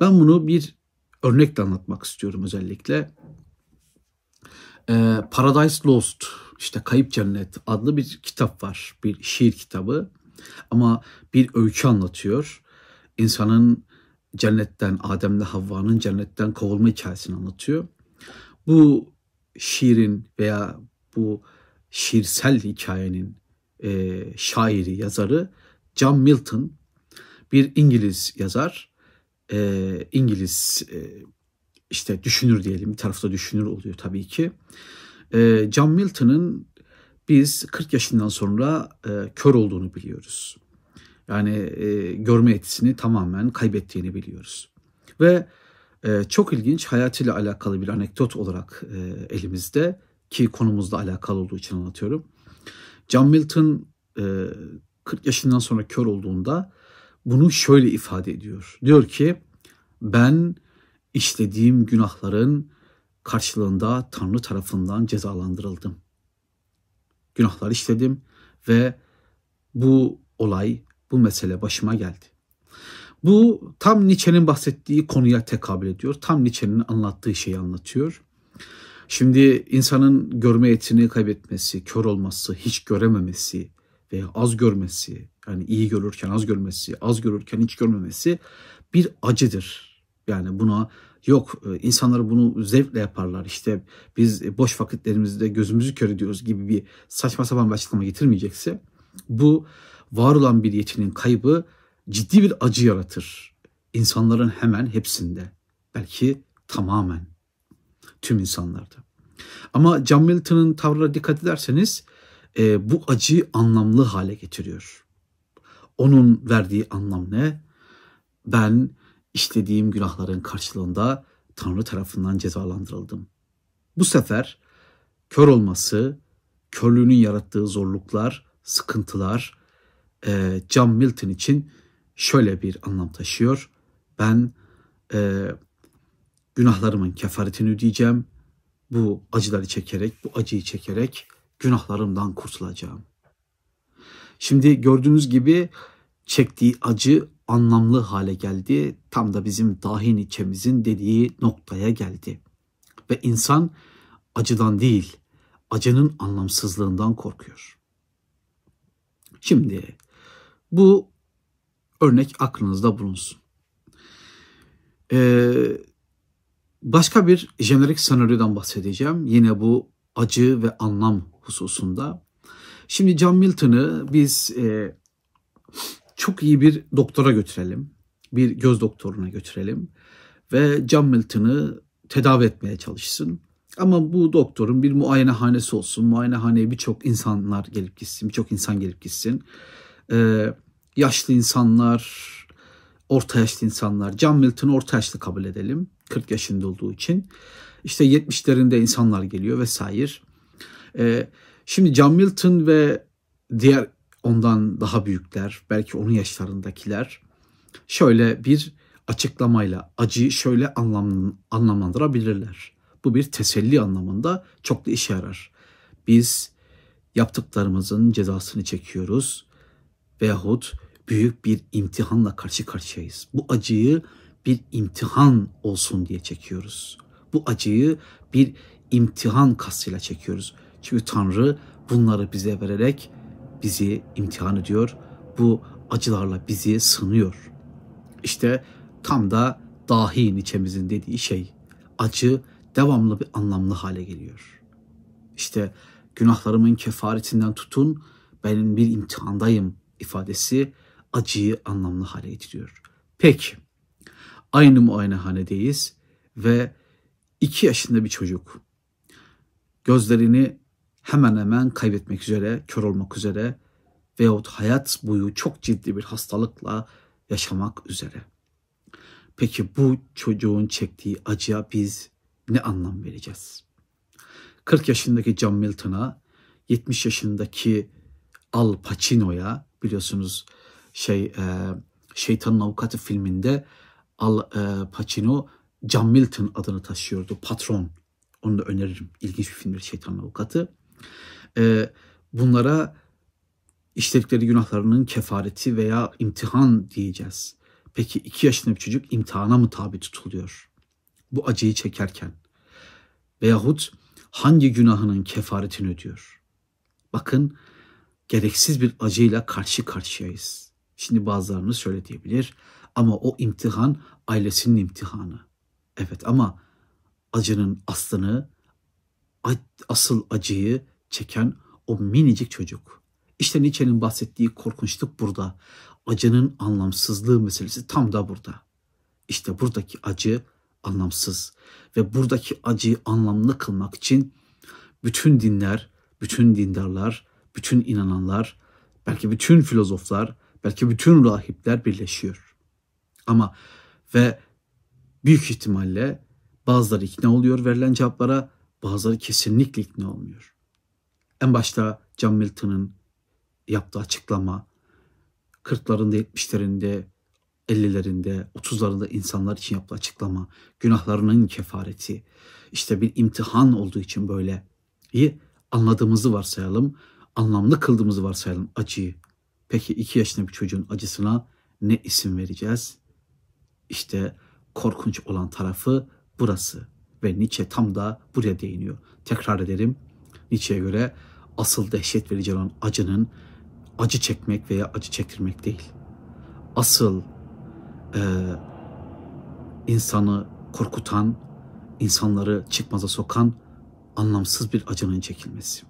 Ben bunu bir örnekle anlatmak istiyorum özellikle. Ee, Paradise Lost, işte Kayıp Cennet adlı bir kitap var. Bir şiir kitabı. Ama bir öykü anlatıyor. İnsanın cennetten, Adem'le Havva'nın cennetten kovulma hikayesini anlatıyor. Bu şiirin veya bu şiirsel hikayenin e, şairi, yazarı John Milton bir İngiliz yazar. E, İngiliz e, işte düşünür diyelim bir tarafta düşünür oluyor tabii ki. E, John Milton'ın biz 40 yaşından sonra e, kör olduğunu biliyoruz. Yani e, görme etisini tamamen kaybettiğini biliyoruz. Ve e, çok ilginç hayatıyla alakalı bir anekdot olarak e, elimizde ki konumuzla alakalı olduğu için anlatıyorum. John Milton e, 40 yaşından sonra kör olduğunda bunu şöyle ifade ediyor. Diyor ki ben işlediğim günahların karşılığında Tanrı tarafından cezalandırıldım. Günahlar işledim ve bu olay, bu mesele başıma geldi. Bu tam Nietzsche'nin bahsettiği konuya tekabül ediyor. Tam Nietzsche'nin anlattığı şeyi anlatıyor. Şimdi insanın görme yetini kaybetmesi, kör olması, hiç görememesi veya az görmesi, yani iyi görürken az görmesi, az görürken hiç görmemesi bir acıdır. Yani buna yok e, insanlar bunu zevkle yaparlar. İşte biz boş vakitlerimizde gözümüzü kör ediyoruz gibi bir saçma sapan bir açıklama getirmeyecekse bu var olan bir yetinin kaybı ciddi bir acı yaratır. İnsanların hemen hepsinde. Belki tamamen tüm insanlarda. Ama John Milton'ın tavrına dikkat ederseniz e, bu acıyı anlamlı hale getiriyor. Onun verdiği anlam ne? Ben işlediğim günahların karşılığında Tanrı tarafından cezalandırıldım. Bu sefer kör olması, körlüğünün yarattığı zorluklar, sıkıntılar e, John Milton için şöyle bir anlam taşıyor. Ben e, günahlarımın kefaretini ödeyeceğim. Bu acıları çekerek, bu acıyı çekerek günahlarımdan kurtulacağım. Şimdi gördüğünüz gibi çektiği acı anlamlı hale geldi. Tam da bizim dahi Nietzsche'mizin dediği noktaya geldi. Ve insan acıdan değil, acının anlamsızlığından korkuyor. Şimdi bu örnek aklınızda bulunsun. Ee, başka bir jenerik senaryodan bahsedeceğim. Yine bu acı ve anlam hususunda. Şimdi John Milton'ı biz e, çok iyi bir doktora götürelim. Bir göz doktoruna götürelim. Ve John Milton'ı tedavi etmeye çalışsın. Ama bu doktorun bir muayenehanesi olsun. Muayenehaneye birçok insanlar gelip gitsin. Birçok insan gelip gitsin. Ee, yaşlı insanlar, orta yaşlı insanlar. John Milton'ı orta yaşlı kabul edelim. 40 yaşında olduğu için. İşte 70'lerinde insanlar geliyor vesaire. Ee, şimdi John Milton ve diğer ondan daha büyükler, belki onun yaşlarındakiler şöyle bir açıklamayla acıyı şöyle anlam, anlamlandırabilirler. Bu bir teselli anlamında çok da işe yarar. Biz yaptıklarımızın cezasını çekiyoruz veyahut büyük bir imtihanla karşı karşıyayız. Bu acıyı bir imtihan olsun diye çekiyoruz. Bu acıyı bir imtihan kastıyla çekiyoruz. Çünkü Tanrı bunları bize vererek bizi imtihan ediyor. Bu acılarla bizi sınıyor. İşte tam da dahi Nietzsche'mizin dediği şey. Acı devamlı bir anlamlı hale geliyor. İşte günahlarımın kefaretinden tutun benim bir imtihandayım ifadesi acıyı anlamlı hale getiriyor. Peki aynı muayenehanedeyiz ve iki yaşında bir çocuk gözlerini hemen hemen kaybetmek üzere, kör olmak üzere veyahut hayat boyu çok ciddi bir hastalıkla yaşamak üzere. Peki bu çocuğun çektiği acıya biz ne anlam vereceğiz? 40 yaşındaki John Milton'a, 70 yaşındaki Al Pacino'ya biliyorsunuz şey e, Şeytanın Avukatı filminde Al e, Pacino John Milton adını taşıyordu. Patron. Onu da öneririm. İlginç bir filmdir Şeytanın Avukatı. E, bunlara işledikleri günahlarının kefareti veya imtihan diyeceğiz. Peki iki yaşında bir çocuk imtihana mı tabi tutuluyor? Bu acıyı çekerken. Veyahut hangi günahının kefaretini ödüyor? Bakın gereksiz bir acıyla karşı karşıyayız. Şimdi bazılarınız şöyle diyebilir ama o imtihan ailesinin imtihanı. Evet ama acının aslını, asıl acıyı çeken o minicik çocuk. İşte Nietzsche'nin bahsettiği korkunçluk burada. Acının anlamsızlığı meselesi tam da burada. İşte buradaki acı anlamsız ve buradaki acıyı anlamlı kılmak için bütün dinler, bütün dindarlar, bütün inananlar, belki bütün filozoflar, belki bütün rahipler birleşiyor. Ama ve büyük ihtimalle bazıları ikna oluyor verilen cevaplara, bazıları kesinlikle ikna olmuyor. En başta John Milton'ın yaptığı açıklama, 40'larında, 70'lerinde, 50'lerinde, 30'larında insanlar için yaptığı açıklama, günahlarının kefareti, işte bir imtihan olduğu için böyle iyi anladığımızı varsayalım, anlamlı kıldığımızı varsayalım acıyı. Peki iki yaşında bir çocuğun acısına ne isim vereceğiz? İşte korkunç olan tarafı burası ve Nietzsche tam da buraya değiniyor. Tekrar ederim Nietzsche'ye göre asıl dehşet verici olan acının acı çekmek veya acı çektirmek değil. Asıl e, insanı korkutan, insanları çıkmaza sokan anlamsız bir acının çekilmesi.